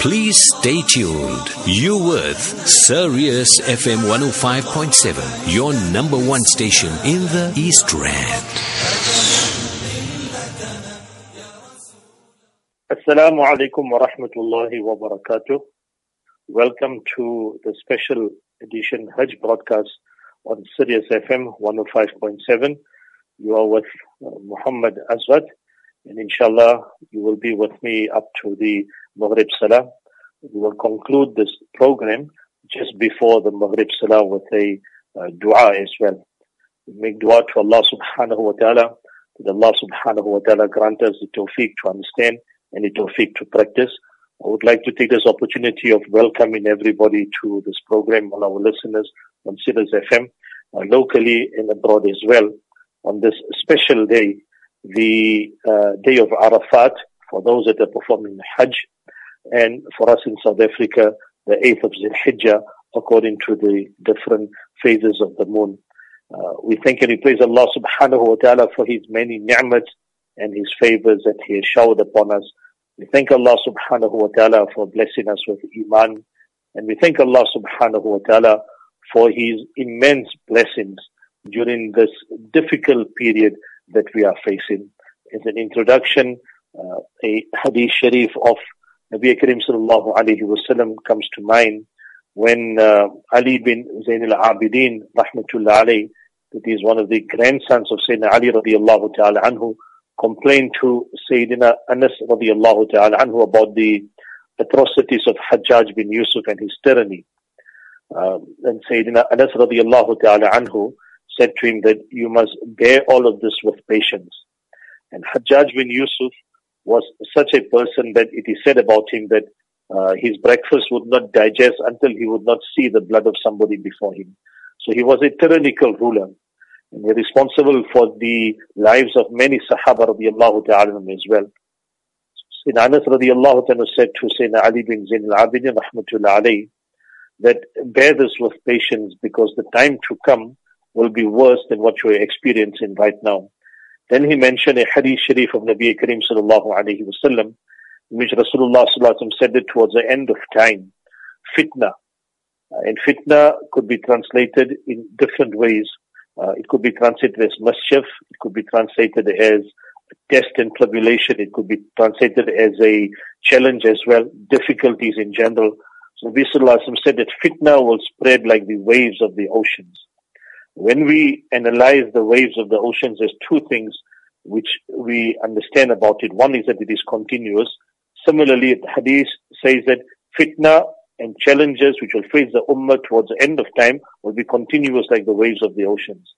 Please stay tuned. You with Sirius FM 105.7, your number one station in the East Rand. Assalamu alaikum wa rahmatullahi wa barakatuh. Welcome to the special edition Hajj broadcast on Sirius FM 105.7. You are with uh, Mohammed Asvat and inshallah you will be with me up to the Maghrib Salah. We will conclude this program just before the Maghrib Salah with a uh, dua as well. We make dua to Allah subhanahu wa ta'ala that Allah subhanahu wa ta'ala grant us the tawfiq to understand and the tawfiq to practice. I would like to take this opportunity of welcoming everybody to this program, all our listeners on Sirius FM, uh, locally and abroad as well, on this special day, the uh, day of Arafat, for those that are performing the Hajj, and for us in South Africa, the 8th of Zulhijjah, according to the different phases of the moon. Uh, we thank and we praise Allah subhanahu wa ta'ala for His many ni'mats and His favors that He has showered upon us. We thank Allah subhanahu wa ta'ala for blessing us with Iman. And we thank Allah subhanahu wa ta'ala for His immense blessings during this difficult period that we are facing. As an introduction, uh, a hadith sharif of Nabi Karim sallallahu alayhi wasallam comes to mind when uh, Ali bin Zain al-Abidin rahmatullah alayhi, that is one of the grandsons of Sayyidina Ali radiallahu ta'ala anhu, complained to Sayyidina Anas radiallahu ta'ala anhu about the atrocities of Hajjaj bin Yusuf and his tyranny. Um, and Sayyidina Anas radiallahu ta'ala anhu said to him that you must bear all of this with patience. And Hajjaj bin Yusuf was such a person that it is said about him that uh, his breakfast would not digest until he would not see the blood of somebody before him. So he was a tyrannical ruler and responsible for the lives of many Sahaba radiallahu ta'ala as well. Sayyidina Anas radiallahu ta'ala said to Sayyidina Ali bin Zain al-Abidin rahmatullah alayhi that bear this with patience because the time to come will be worse than what you're experiencing right now. Then he mentioned a hadith sharif of Nabi Karim sallallahu alayhi wasallam, in which Rasulullah sallallahu said it towards the end of time, fitna. Uh, and fitna could be translated in different ways. Uh, it could be translated as mischief. It could be translated as test and tribulation. It could be translated as a challenge as well, difficulties in general. So Nabi Sallallahu said that fitna will spread like the waves of the oceans. When we analyze the waves of the oceans, there's two things which we understand about it. One is that it is continuous. Similarly, the hadith says that fitna and challenges which will face the ummah towards the end of time will be continuous like the waves of the oceans.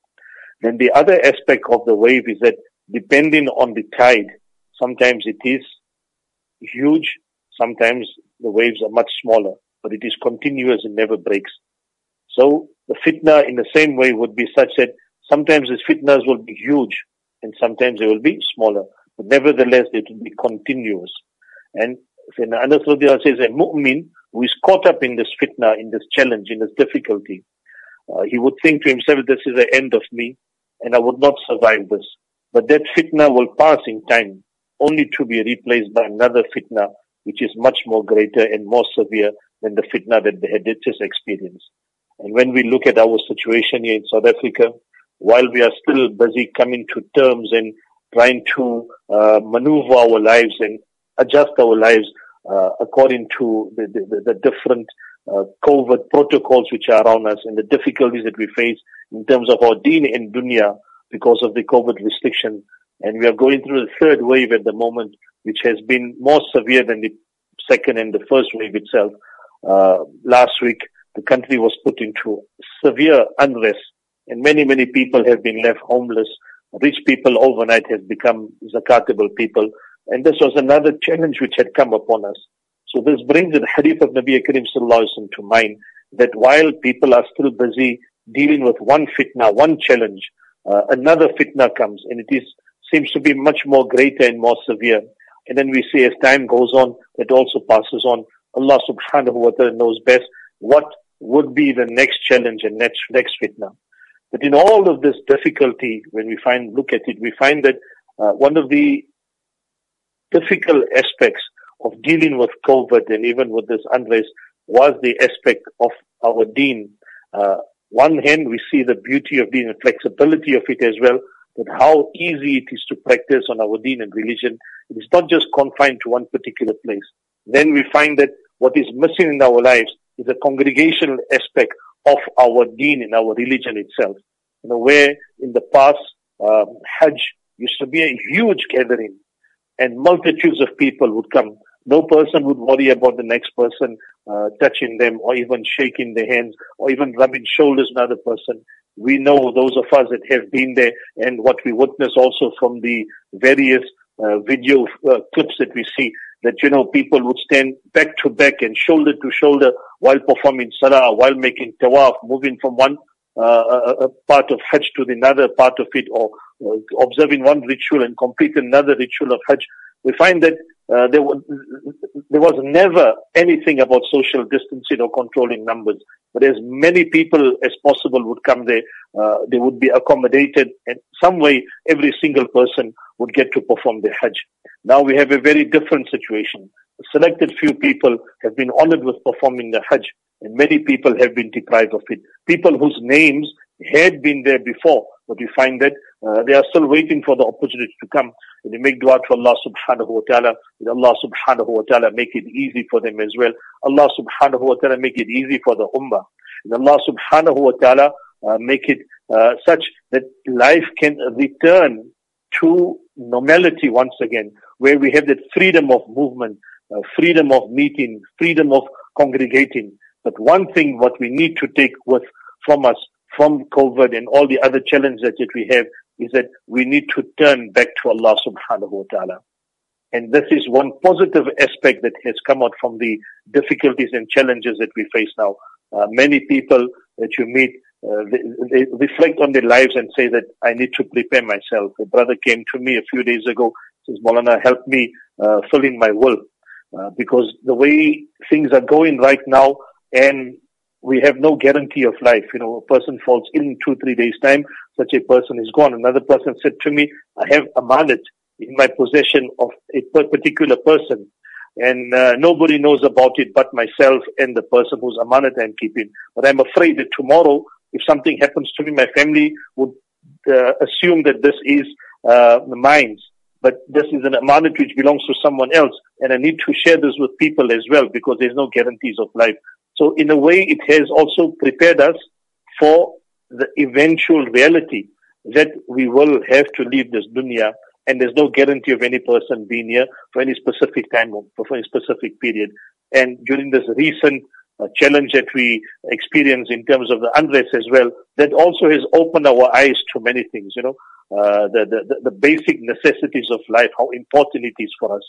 Then the other aspect of the wave is that depending on the tide, sometimes it is huge, sometimes the waves are much smaller, but it is continuous and never breaks. So the fitna in the same way would be such that sometimes the fitnas will be huge and sometimes they will be smaller. But nevertheless, it will be continuous. And Sayyidina Anas says a mu'min who is caught up in this fitna, in this challenge, in this difficulty, uh, he would think to himself, this is the end of me and I would not survive this. But that fitna will pass in time only to be replaced by another fitna which is much more greater and more severe than the fitna that they had just experienced. And when we look at our situation here in South Africa, while we are still busy coming to terms and trying to uh, maneuver our lives and adjust our lives uh, according to the, the, the different uh, COVID protocols which are around us and the difficulties that we face in terms of our deen and dunya because of the COVID restriction. And we are going through the third wave at the moment, which has been more severe than the second and the first wave itself. Uh, last week, the country was put into severe unrest and many, many people have been left homeless. Rich people overnight have become zakatable people. And this was another challenge which had come upon us. So this brings the hadith of Nabi Karim sallallahu to mind that while people are still busy dealing with one fitna, one challenge, uh, another fitna comes and it is, seems to be much more greater and more severe. And then we see as time goes on, it also passes on. Allah subhanahu wa ta'ala knows best what would be the next challenge and next, next fitna. But in all of this difficulty, when we find, look at it, we find that uh, one of the difficult aspects of dealing with COVID and even with this unrest was the aspect of our deen. Uh, one hand, we see the beauty of deen and flexibility of it as well, but how easy it is to practice on our deen and religion. It is not just confined to one particular place. Then we find that what is missing in our lives is a congregational aspect of our deen and our religion itself. You know, where in the past, um, Hajj used to be a huge gathering and multitudes of people would come. No person would worry about the next person uh, touching them or even shaking their hands or even rubbing shoulders with another person. We know those of us that have been there and what we witness also from the various uh, video uh, clips that we see that, you know, people would stand back to back and shoulder to shoulder while performing salah, while making tawaf, moving from one uh, a, a part of Hajj to another part of it or uh, observing one ritual and completing another ritual of Hajj. We find that uh, there, was, there was never anything about social distancing or controlling numbers. But as many people as possible would come there, uh, they would be accommodated and some way every single person would get to perform their Hajj. Now we have a very different situation. A selected few people have been honored with performing the Hajj and many people have been deprived of it. People whose names had been there before, but we find that uh, they are still waiting for the opportunity to come. And they make dua to Allah subhanahu wa ta'ala. And Allah subhanahu wa ta'ala make it easy for them as well. Allah subhanahu wa ta'ala make it easy for the ummah. And Allah subhanahu wa ta'ala uh, make it uh, such that life can return to normality once again, where we have that freedom of movement, uh, freedom of meeting, freedom of congregating. But one thing what we need to take with from us from COVID and all the other challenges that we have is that we need to turn back to Allah subhanahu wa ta'ala. And this is one positive aspect that has come out from the difficulties and challenges that we face now. Uh, many people that you meet, uh, they, they, reflect on their lives and say that I need to prepare myself. A brother came to me a few days ago, says, Molana, help me uh, fill in my will. Uh, because the way things are going right now, and we have no guarantee of life. You know, a person falls ill in two, three days time, such a person is gone. Another person said to me, I have a mallet in my possession of a particular person. And uh, nobody knows about it but myself and the person whose amanat I'm keeping. But I'm afraid that tomorrow, if something happens to me, my family would uh, assume that this is uh, mine. But this is an amanat which belongs to someone else. And I need to share this with people as well because there's no guarantees of life. So in a way, it has also prepared us for the eventual reality that we will have to leave this dunya and there's no guarantee of any person being here for any specific time or for any specific period. And during this recent uh, challenge that we experience in terms of the unrest as well, that also has opened our eyes to many things, you know, uh, the, the, the basic necessities of life, how important it is for us.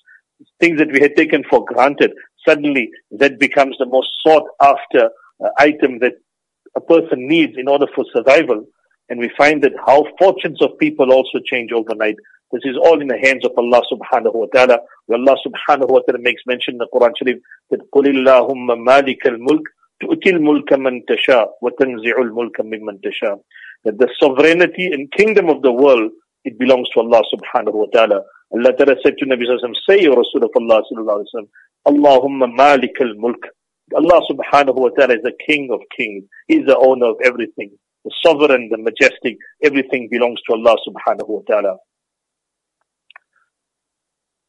Things that we had taken for granted, suddenly that becomes the most sought after uh, item that a person needs in order for survival. And we find that how fortunes of people also change overnight. This is all in the hands of Allah subhanahu wa ta'ala. Where Allah subhanahu wa ta'ala makes mention in the Quran Sharif that قُلِ اللَّهُمَّ مَالِكَ الْمُلْكِ تُؤْتِي الْمُلْكَ مَنْ تَشَاءُ وَتَنْزِعُ الْمُلْكَ مِمَّنْ تَشَاءُ That the sovereignty and kingdom of the world, it belongs to Allah subhanahu wa ta'ala. Allah Ta'ala said to Nabi Sallallahu say, O Rasul of Allah Sallallahu Alaihi Wasallam, Allahumma malik al-mulk. Allah subhanahu wa ta'ala is the king of kings. He is the owner of everything. The sovereign, the majestic, everything belongs to Allah subhanahu wa ta'ala.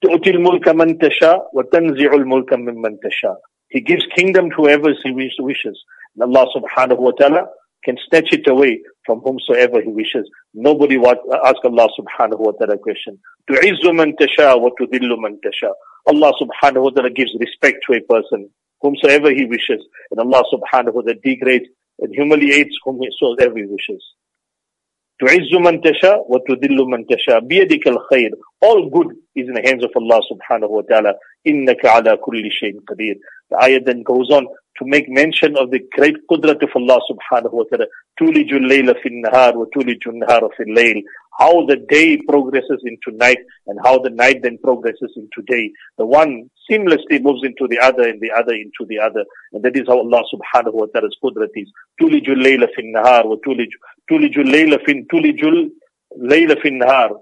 تؤتي الملك من تشاء وتنزع الملك ممن تشاء. He gives kingdom to whoever he wishes. And Allah subhanahu wa ta'ala can snatch it away from whomsoever he wishes. Nobody will ask Allah subhanahu wa ta'ala a question. تُعِزُّ مَن تَشَاءُ وَتُذِلُّ مَن تَشَاءُ Allah subhanahu wa ta'ala gives respect to a person, whomsoever he wishes. And Allah subhanahu wa ta'ala degrades and humiliates whomsoever he wishes. تعز من تشاء وتذل من تشاء بيدك الخير all good is in the hands of Allah subhanahu wa ta'ala إنك على كل شيء قدير the ayah then goes on to make mention of the great qudrat of Allah subhanahu wa ta'ala. تُولِجُ اللَّيْلَ فِي النَّهَارِ وَتُولِجُ النَّهَارَ فِي اللَّيْلِ How the day progresses into night and how the night then progresses into day. The one seamlessly moves into the other and the other into the other. And that is how Allah subhanahu wa ta'ala's qudrat is. تُولِجُ اللَّيْلَ فِي النَّهَارِ وَتُولِجُ تُولِجُ اللَّيْلَ فِي تُولِجُ اللَّيْلَ فِي النَّهَارِ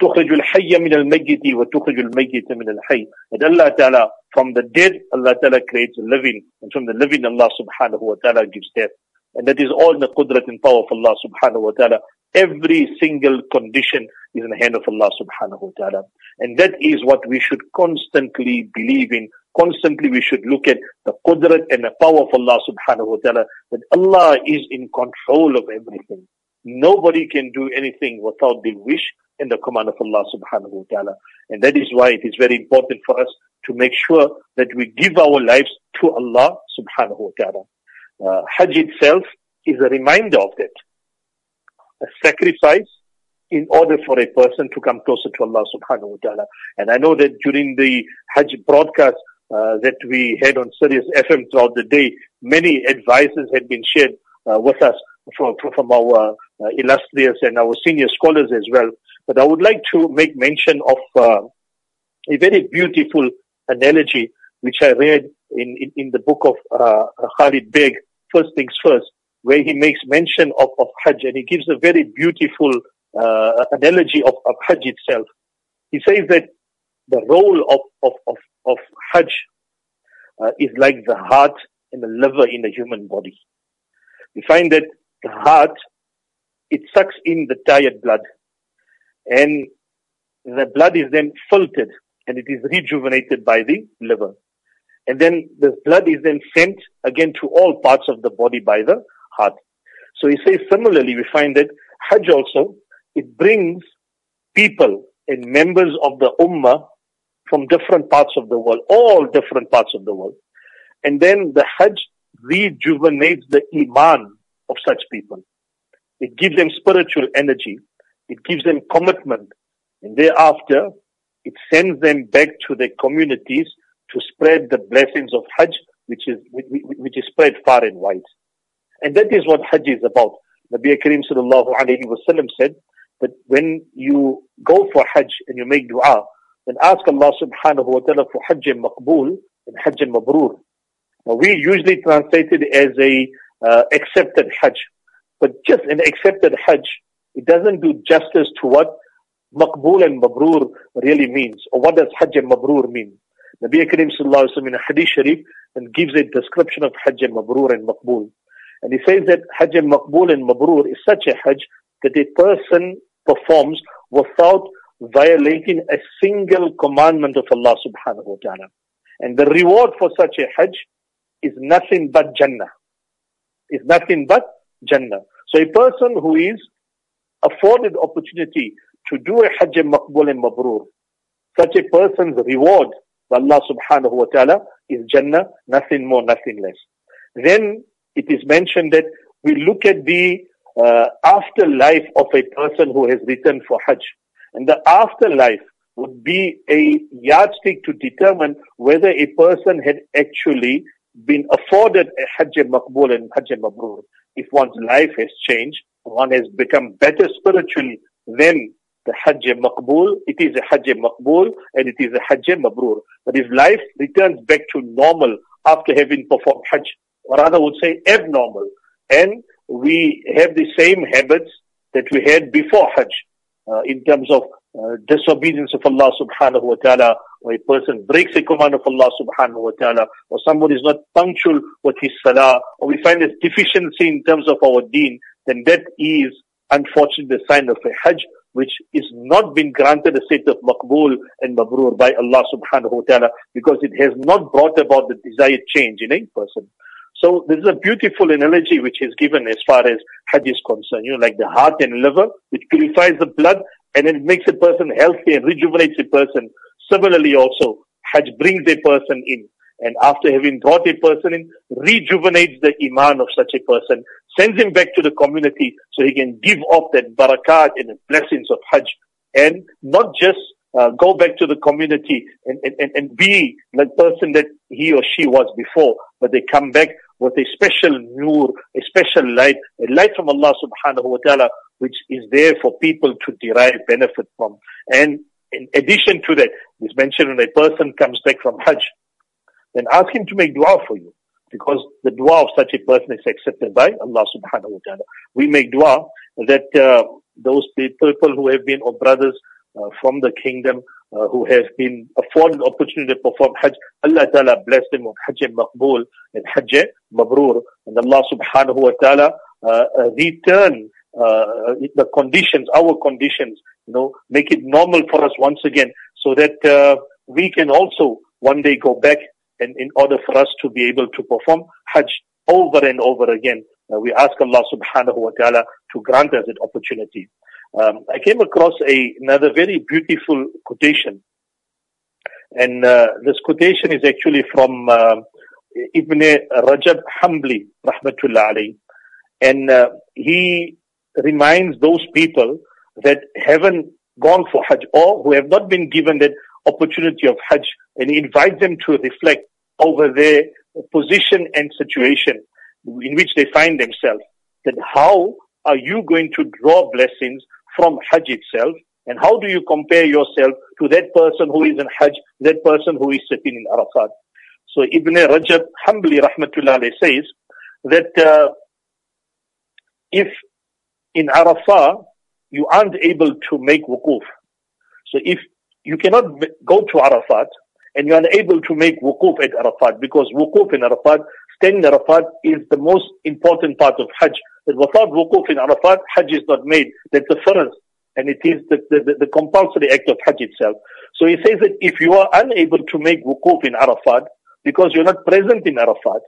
تخرج الحي من الميت وتخرج الميت من الحي. And Allah Ta'ala, from the dead, Allah Ta'ala creates living. And from the living, Allah Subhanahu wa Ta'ala gives death. And that is all the qudrat and power of Allah Subhanahu wa Ta'ala. Every single condition is in the hand of Allah Subhanahu wa Ta'ala. And that is what we should constantly believe in. Constantly we should look at the qudrat and the power of Allah Subhanahu wa Ta'ala. That Allah is in control of everything. Nobody can do anything without the wish and the command of Allah subhanahu wa ta'ala. And that is why it is very important for us to make sure that we give our lives to Allah subhanahu wa ta'ala. Uh, Hajj itself is a reminder of that. A sacrifice in order for a person to come closer to Allah subhanahu wa ta'ala. And I know that during the Hajj broadcast uh, that we had on Sirius FM throughout the day, many advices had been shared uh, with us from, from our uh, illustrious and our senior scholars as well. But I would like to make mention of uh, a very beautiful analogy which I read in, in, in the book of uh, Khalid Baig, First Things First, where he makes mention of, of Hajj and he gives a very beautiful uh, analogy of, of Hajj itself. He says that the role of, of, of, of Hajj uh, is like the heart and the liver in the human body. We find that the heart, it sucks in the tired blood and the blood is then filtered and it is rejuvenated by the liver. And then the blood is then sent again to all parts of the body by the heart. So he says similarly, we find that Hajj also, it brings people and members of the Ummah from different parts of the world, all different parts of the world. And then the Hajj rejuvenates the Iman of such people. It gives them spiritual energy. It gives them commitment. And thereafter, it sends them back to their communities to spread the blessings of Hajj, which is, which is spread far and wide. And that is what Hajj is about. Nabi Karim sallallahu alayhi wa said that when you go for Hajj and you make dua, then ask Allah subhanahu wa ta'ala for Hajj maqbool and Hajj mabrur. Now we usually translate it as a uh, accepted Hajj. But just an accepted Hajj it doesn't do justice to what maqbool and mabrur really means, or what does hajj and mabrur mean. Nabi Karim sallallahu alayhi wa in a hadith sharif and gives a description of hajj and mabrur and maqbool. And he says that hajj and maqbool and mabrur is such a hajj that a person performs without violating a single commandment of Allah subhanahu wa ta'ala. And the reward for such a hajj is nothing but Jannah. Is nothing but Jannah. So a person who is afforded opportunity to do a Hajj Maqbul and Mabrur, such a person's reward by Allah subhanahu wa ta'ala is Jannah, nothing more, nothing less. Then it is mentioned that we look at the uh, afterlife of a person who has returned for Hajj. And the afterlife would be a yardstick to determine whether a person had actually been afforded a Hajj Maqbul and Hajj Mabrur. If one's life has changed, one has become better spiritually than the Hajj Maqbool, it is a Hajj Maqbool and it is a Hajj Mabrur. But if life returns back to normal after having performed Hajj, or rather would say abnormal, and we have the same habits that we had before Hajj, uh, in terms of uh, disobedience of Allah subhanahu wa ta'ala, or a person breaks a command of Allah subhanahu wa ta'ala, or somebody is not punctual with his salah, or we find a deficiency in terms of our deen, then that is unfortunately the sign of a hajj which is not been granted a state of maqbool and mabrur by Allah subhanahu wa ta'ala because it has not brought about the desired change in a person. So this is a beautiful analogy which is given as far as Hajj is concerned. You know, like the heart and liver, which purifies the blood and it makes a person healthy and rejuvenates a person. Similarly also, Hajj brings a person in and after having brought a person in, rejuvenates the iman of such a person, sends him back to the community so he can give off that barakat and the blessings of Hajj and not just uh, go back to the community and, and, and be the person that he or she was before, but they come back with a special nur, a special light, a light from Allah subhanahu wa ta'ala, which is there for people to derive benefit from. And in addition to that, it's mentioned when a person comes back from Hajj, then ask him to make dua for you. Because the dua of such a person is accepted by Allah subhanahu wa ta'ala. We make dua that uh, those people who have been, or brothers uh, from the kingdom uh, who have been afforded opportunity to perform Hajj. Allah Ta'ala bless them with Hajj Maqbool and Hajj Mabrur. And Allah Subhanahu wa Ta'ala uh, uh, return uh, the conditions, our conditions, you know, make it normal for us once again so that uh, we can also one day go back and in order for us to be able to perform Hajj over and over again. Uh, we ask Allah subhanahu wa ta'ala to grant us that opportunity. Um, I came across a, another very beautiful quotation. And uh, this quotation is actually from uh, Ibn Rajab Hanbali, rahmatullah alayhi. And uh, he reminds those people that haven't gone for Hajj or who have not been given that opportunity of Hajj and he invites them to reflect over their position and situation in which they find themselves. That how are you going to draw blessings from Hajj itself? And how do you compare yourself to that person who is in Hajj, that person who is sitting in Arafat? So Ibn Rajab Hanbali rahmatullah says that uh, if in Arafah you aren't able to make wukuf, so if you cannot go to Arafat and you're unable to make wukuf at Arafat because wukuf in Arafat, standing in Arafat is the most important part of Hajj. That without wukuf in Arafat, Hajj is not made. That's the first and it is the, the, the, compulsory act of Hajj itself. So he says that if you are unable to make wukuf in Arafat because you're not present in Arafat,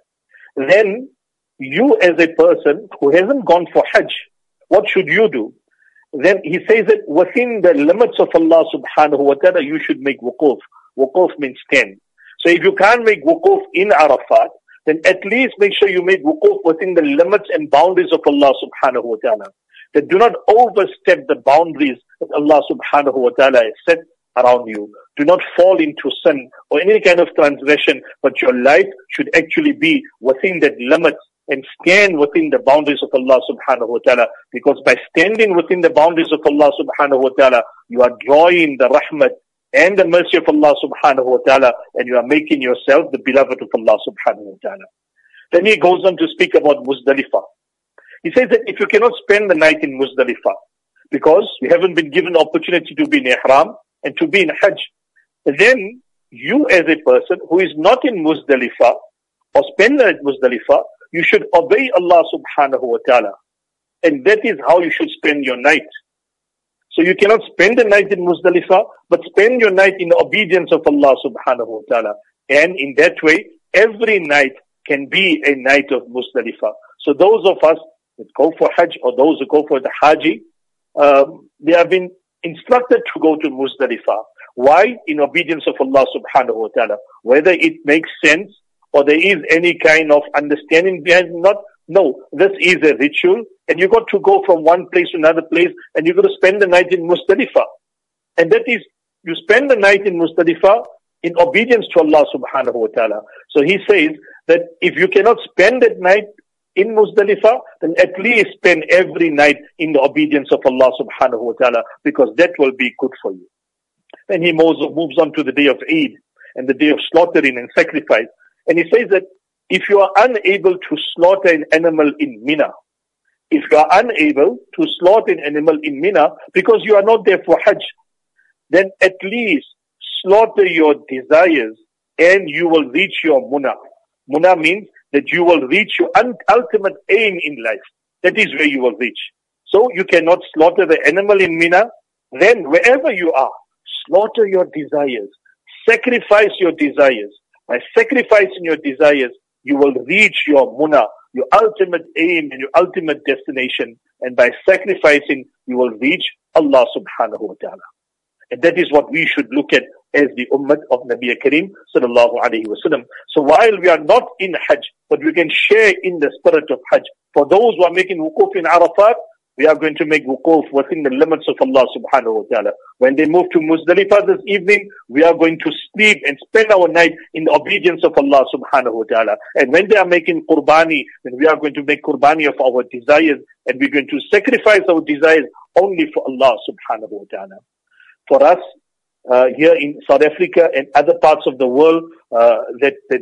then you as a person who hasn't gone for Hajj, what should you do? Then he says that within the limits of Allah subhanahu wa ta'ala, you should make wukuf. Wukuf means 10. So if you can't make wukuf in Arafat, then at least make sure you make wukuf within the limits and boundaries of Allah subhanahu wa ta'ala. That do not overstep the boundaries that Allah subhanahu wa ta'ala has set around you. Do not fall into sin or any kind of transgression, but your life should actually be within that limits and stand within the boundaries of Allah subhanahu wa ta'ala. Because by standing within the boundaries of Allah subhanahu wa ta'ala, you are drawing the rahmat and the mercy of Allah subhanahu wa ta'ala and you are making yourself the beloved of Allah subhanahu wa ta'ala. Then he goes on to speak about Muzdalifah. He says that if you cannot spend the night in Muzdalifah because you haven't been given opportunity to be in Ihram and to be in Hajj, then you as a person who is not in Muzdalifah or spend the night in Muzdalifah, you should obey Allah subhanahu wa ta'ala. And that is how you should spend your night. So you cannot spend the night in Muzdalifah, but spend your night in obedience of Allah subhanahu wa ta'ala. And in that way, every night can be a night of Muzdalifah. So those of us that go for Hajj or those who go for the Haji, um, they have been instructed to go to Muzdalifah. Why? In obedience of Allah subhanahu wa ta'ala. Whether it makes sense or there is any kind of understanding behind not, no, this is a ritual and you've got to go from one place to another place and you've got to spend the night in Muzdalifah. And that is, you spend the night in Muzdalifah in obedience to Allah subhanahu wa ta'ala. So he says that if you cannot spend that night in Muzdalifah, then at least spend every night in the obedience of Allah subhanahu wa ta'ala because that will be good for you. Then he moves on to the day of Eid and the day of slaughtering and sacrifice. And he says that if you are unable to slaughter an animal in Mina, if you are unable to slaughter an animal in Mina because you are not there for Hajj, then at least slaughter your desires and you will reach your Muna. Muna means that you will reach your ultimate aim in life. That is where you will reach. So you cannot slaughter the animal in Mina. Then wherever you are, slaughter your desires. Sacrifice your desires. By sacrificing your desires, you will reach your Muna, your ultimate aim and your ultimate destination. And by sacrificing, you will reach Allah subhanahu wa ta'ala. And that is what we should look at as the ummah of Nabi Kareem sallallahu alayhi wasallam. So while we are not in Hajj, but we can share in the spirit of Hajj. For those who are making wukuf in Arafat, we are going to make wukuf within the limits of Allah subhanahu wa ta'ala. When they move to Muzdalifah this evening, we are going to sleep and spend our night in obedience of Allah subhanahu wa ta'ala. And when they are making qurbani, then we are going to make qurbani of our desires and we're going to sacrifice our desires only for Allah subhanahu wa ta'ala. For us, uh, here in South Africa and other parts of the world uh, that, that,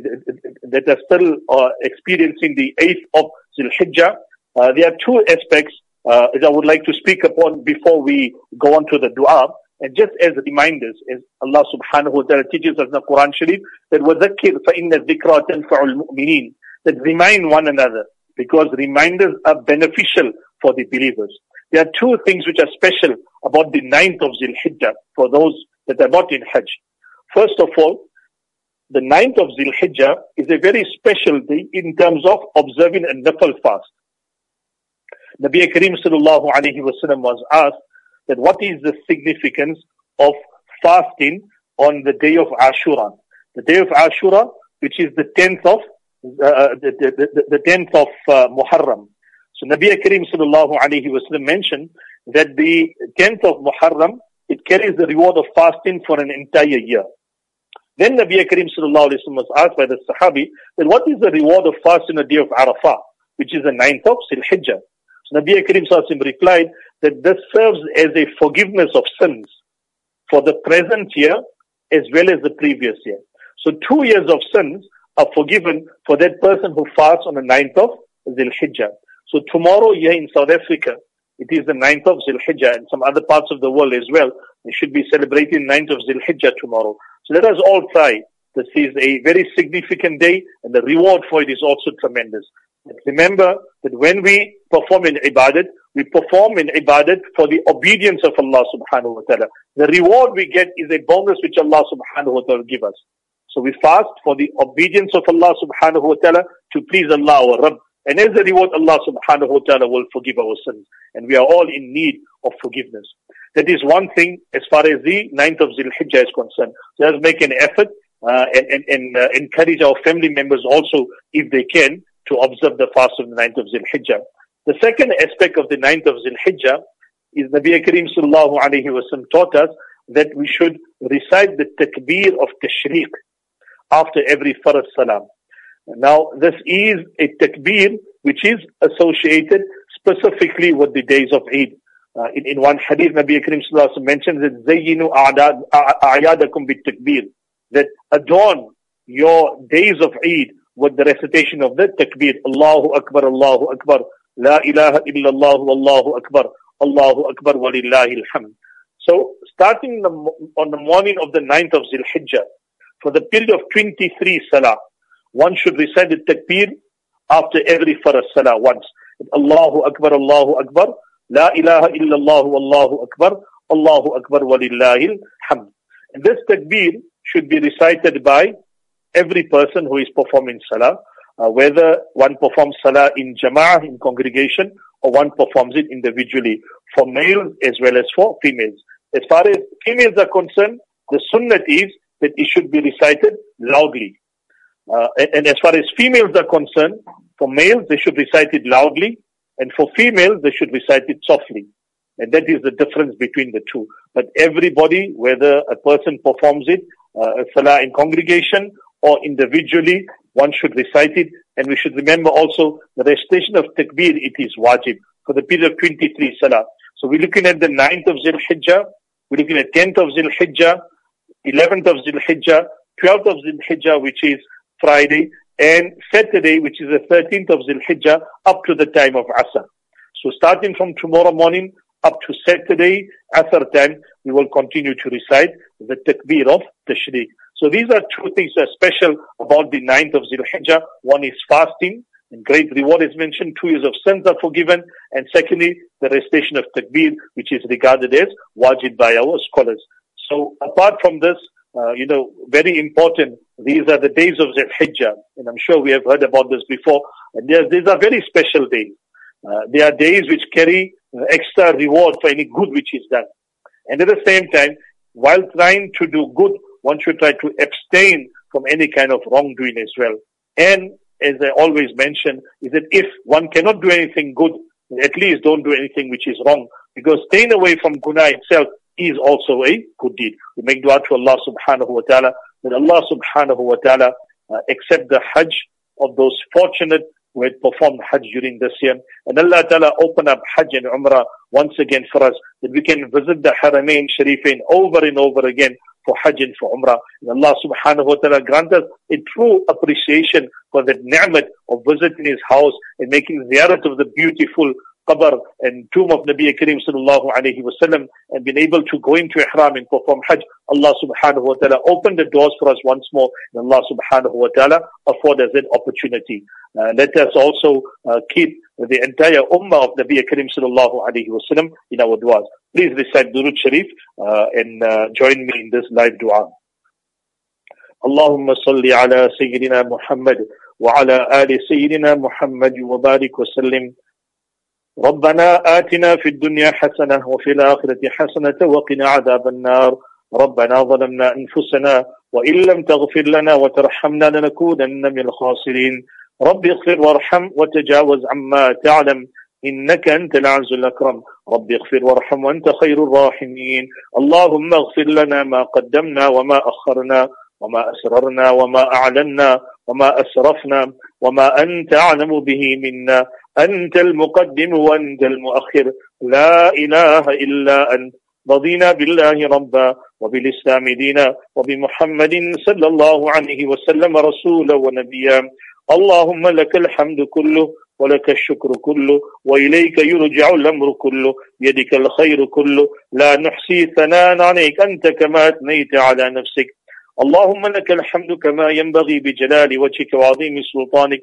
that are still uh, experiencing the 8th of Zulhijjah, uh, there are two aspects uh, that I would like to speak upon before we go on to the dua. And just as reminders, as Allah subhanahu wa ta'ala teaches us in the Quran Sharif, that وَذَكِّرْ فَإِنَّ الذِّكْرَى تَنْفَعُ الْمُؤْمِنِينَ That remind one another, because reminders are beneficial for the believers. There are two things which are special about the ninth of Zil Hijjah for those that are not in Hajj. First of all, the ninth of Zil Hijjah is a very special day in terms of observing a nafal fast. Nabi Kareem sallallahu alayhi wasallam was asked that what is the significance of fasting on the day of Ashura? The day of Ashura, which is the 10th of, uh, the, the, the, 10th of uh, Muharram. So Nabi Kareem sallallahu alayhi wasallam mentioned that the 10th of Muharram, it carries the reward of fasting for an entire year. Then Nabi Karim sallallahu alayhi wa was asked by the Sahabi that what is the reward of fasting on the day of Arafah, which is the ninth of Zil Hijjah. Nabi Karim sallallahu replied that this serves as a forgiveness of sins for the present year as well as the previous year. So two years of sins are forgiven for that person who fasts on the ninth of Zil Hijjah. So tomorrow here in South Africa, it is the ninth of Zil Hijjah and some other parts of the world as well. They should be celebrating ninth of Zil Hijjah tomorrow. So let us all try. This is a very significant day and the reward for it is also tremendous. Remember that when we perform in ibadat, we perform in ibadat for the obedience of Allah subhanahu wa ta'ala. The reward we get is a bonus which Allah subhanahu wa ta'ala give us. So we fast for the obedience of Allah subhanahu wa ta'ala to please Allah our Rabb. And as a reward, Allah subhanahu wa ta'ala will forgive our sins. And we are all in need of forgiveness. That is one thing as far as the ninth of Zil Hijjah is concerned. So let's make an effort uh, and, and, and uh, encourage our family members also, if they can, to observe the fast of the ninth of Zil Hijjah. The second aspect of the ninth of Zil Hijjah is Nabi Kareem sallallahu alayhi wasallam taught us that we should recite the takbir of tashriq after every farz salam. Now, this is a takbir which is associated specifically with the days of Eid. Uh, in, in one hadith, Nabi Karim Sallallahu mentions that Zayyinu a'yadakum bit takbir. That adorn your days of Eid with the recitation of the takbir. Allahu Akbar, Allahu Akbar. La ilaha illallah, Allahu Akbar. Allahu Akbar, walillahi alhamd. So, starting the, on the morning of the ninth of Zil Hijjah, for the period of 23 salah, one should recite the takbir after every farah salah once. Allahu Akbar, Allahu Akbar. La ilaha illallah wallahu akbar. Allahu akbar walillahi hamd. And this takbir should be recited by every person who is performing salah, uh, whether one performs salah in jama'ah, in congregation, or one performs it individually, for males as well as for females. As far as females are concerned, the sunnah is that it should be recited loudly. Uh, and, and, as far as females are concerned, for males, they should recite it loudly. And for females, they should recite it softly. And that is the difference between the two. But everybody, whether a person performs it, uh, salah in congregation or individually, one should recite it. And we should remember also the recitation of takbir, it is wajib for the period of 23 salah. So we're looking at the 9th of Zil Hijjah, we're looking at 10th of Zil Hijjah, 11th of Zil Hijjah, 12th of Zil Hijjah, which is Friday, and Saturday, which is the 13th of Zil Hijjah, up to the time of Asr. So starting from tomorrow morning up to Saturday, Asr time, we will continue to recite the takbir of Tashriq. So these are two things that are special about the ninth of Zilhijjah. One is fasting, and great reward is mentioned. Two years of sins are forgiven. And secondly, the recitation of takbir, which is regarded as wajib by our scholars. So apart from this, uh, you know, very important. These are the days of Zul Hijjah, and I'm sure we have heard about this before. And these are very special days. Uh, they are days which carry extra reward for any good which is done. And at the same time, while trying to do good, one should try to abstain from any kind of wrongdoing as well. And as I always mention, is that if one cannot do anything good, at least don't do anything which is wrong. Because staying away from guna itself is also a good deed. We make dua to Allah subhanahu wa ta'ala that Allah subhanahu wa ta'ala uh, accept the hajj of those fortunate who had performed hajj during this year. And Allah ta'ala open up hajj and umrah once again for us that we can visit the haramain sharifain over and over again for hajj and for umrah. And Allah subhanahu wa ta'ala grant us a true appreciation for that ni'mat of visiting his house and making ziyarat of the beautiful qabr and tomb of Nabi Kareem sallallahu alayhi wasallam and been able to go into ihram and perform hajj, Allah subhanahu wa ta'ala open the doors for us once more and Allah subhanahu wa ta'ala afford us that opportunity. Uh, let us also uh, keep the entire ummah of Nabi Kareem sallallahu alayhi wasallam in our du'as. Please recite Durud Sharif uh, and uh, join me in this live dua. اللهم صل على سيدنا محمد وعلى آل سيدنا محمد وبارك وسلم ربنا آتنا في الدنيا حسنة وفي الآخرة حسنة وقنا عذاب النار. ربنا ظلمنا أنفسنا وإن لم تغفر لنا وترحمنا لنكونن من الخاسرين. رب اغفر وارحم وتجاوز عما تعلم إنك أنت العز الأكرم. رب اغفر وارحم وأنت خير الراحمين. اللهم اغفر لنا ما قدمنا وما أخرنا. وما أسررنا وما أعلنا وما أسرفنا وما أنت أعلم به منا. أنت المقدم وأنت المؤخر. لا إله إلا أنت. رضينا بالله ربا وبالإسلام دينا وبمحمد صلى الله عليه وسلم رسولا ونبيا. اللهم لك الحمد كله ولك الشكر كله وإليك يرجع الأمر كله. بيدك الخير كله. لا نحصي ثناء عليك. أنت كما أثنيت على نفسك. اللهم لك الحمد كما ينبغي بجلال وجهك وعظيم سلطانك.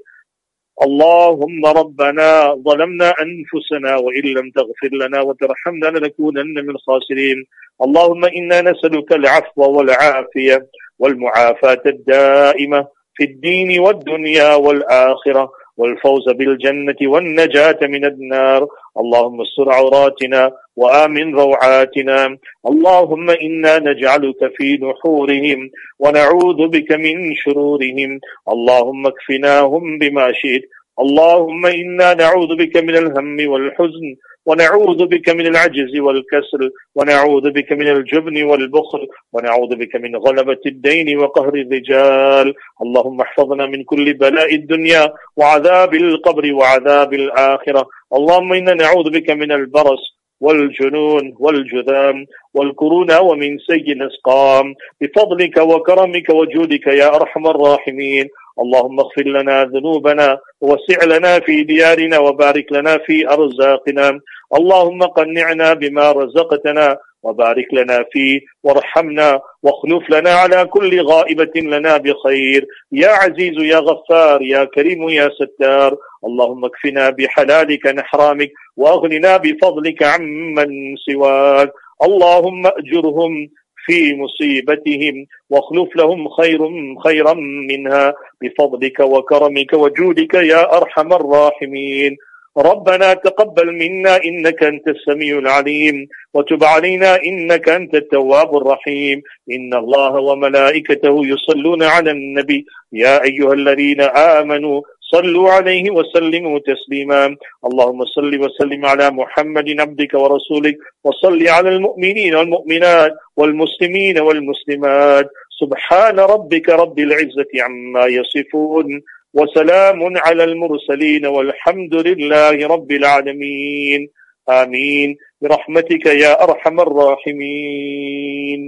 اللهم ربنا ظلمنا أنفسنا وإن لم تغفر لنا وترحمنا لنكونن من الخاسرين. اللهم إنا نسألك العفو والعافية والمعافاة الدائمة في الدين والدنيا والآخرة. والفوز بالجنة والنجاة من النار. اللهم استر عوراتنا وآمن روعاتنا. اللهم إنا نجعلك في نحورهم ونعوذ بك من شرورهم. اللهم اكفناهم بما شئت. اللهم إنا نعوذ بك من الهم والحزن ونعوذ بك من العجز والكسل ونعوذ بك من الجبن والبخل ونعوذ بك من غلبة الدين وقهر الرجال. اللهم احفظنا من كل بلاء الدنيا وعذاب القبر وعذاب الآخرة. اللهم إنا نعوذ بك من البرص والجنون والجذام والكورونا ومن سيء الأسقام. بفضلك وكرمك وجودك يا أرحم الراحمين. اللهم اغفر لنا ذنوبنا ووسع لنا في ديارنا وبارك لنا في أرزاقنا. اللهم قنعنا بما رزقتنا وبارك لنا فيه وارحمنا واخلف لنا على كل غائبة لنا بخير. يا عزيز يا غفار يا كريم يا ستار اللهم اكفنا بحلالك عن حرامك وأغننا بفضلك عمن سواك. اللهم أجرهم في مصيبتهم واخلف لهم خير خيرا منها بفضلك وكرمك وجودك يا أرحم الراحمين. ربنا تقبل منا إنك أنت السميع العليم وتب علينا إنك أنت التواب الرحيم. إن الله وملائكته يصلون على النبي. يا أيها الذين آمنوا صلوا عليه وسلموا تسليما. اللهم صل وسلم على محمد عبدك ورسولك وصل على المؤمنين والمؤمنات والمسلمين والمسلمات. سبحان ربك رب العزة عما يصفون وسلام على المرسلين والحمد لله رب العالمين. آمين. برحمتك يا أرحم الراحمين.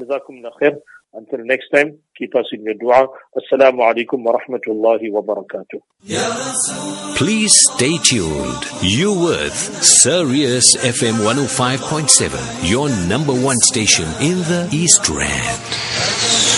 جزاكم الله خير. Until next time, keep us in your dua. Assalamu alaikum wa rahmatullahi wa barakatuh. Please stay tuned. You with Sirius FM 105.7, your number one station in the East Rand.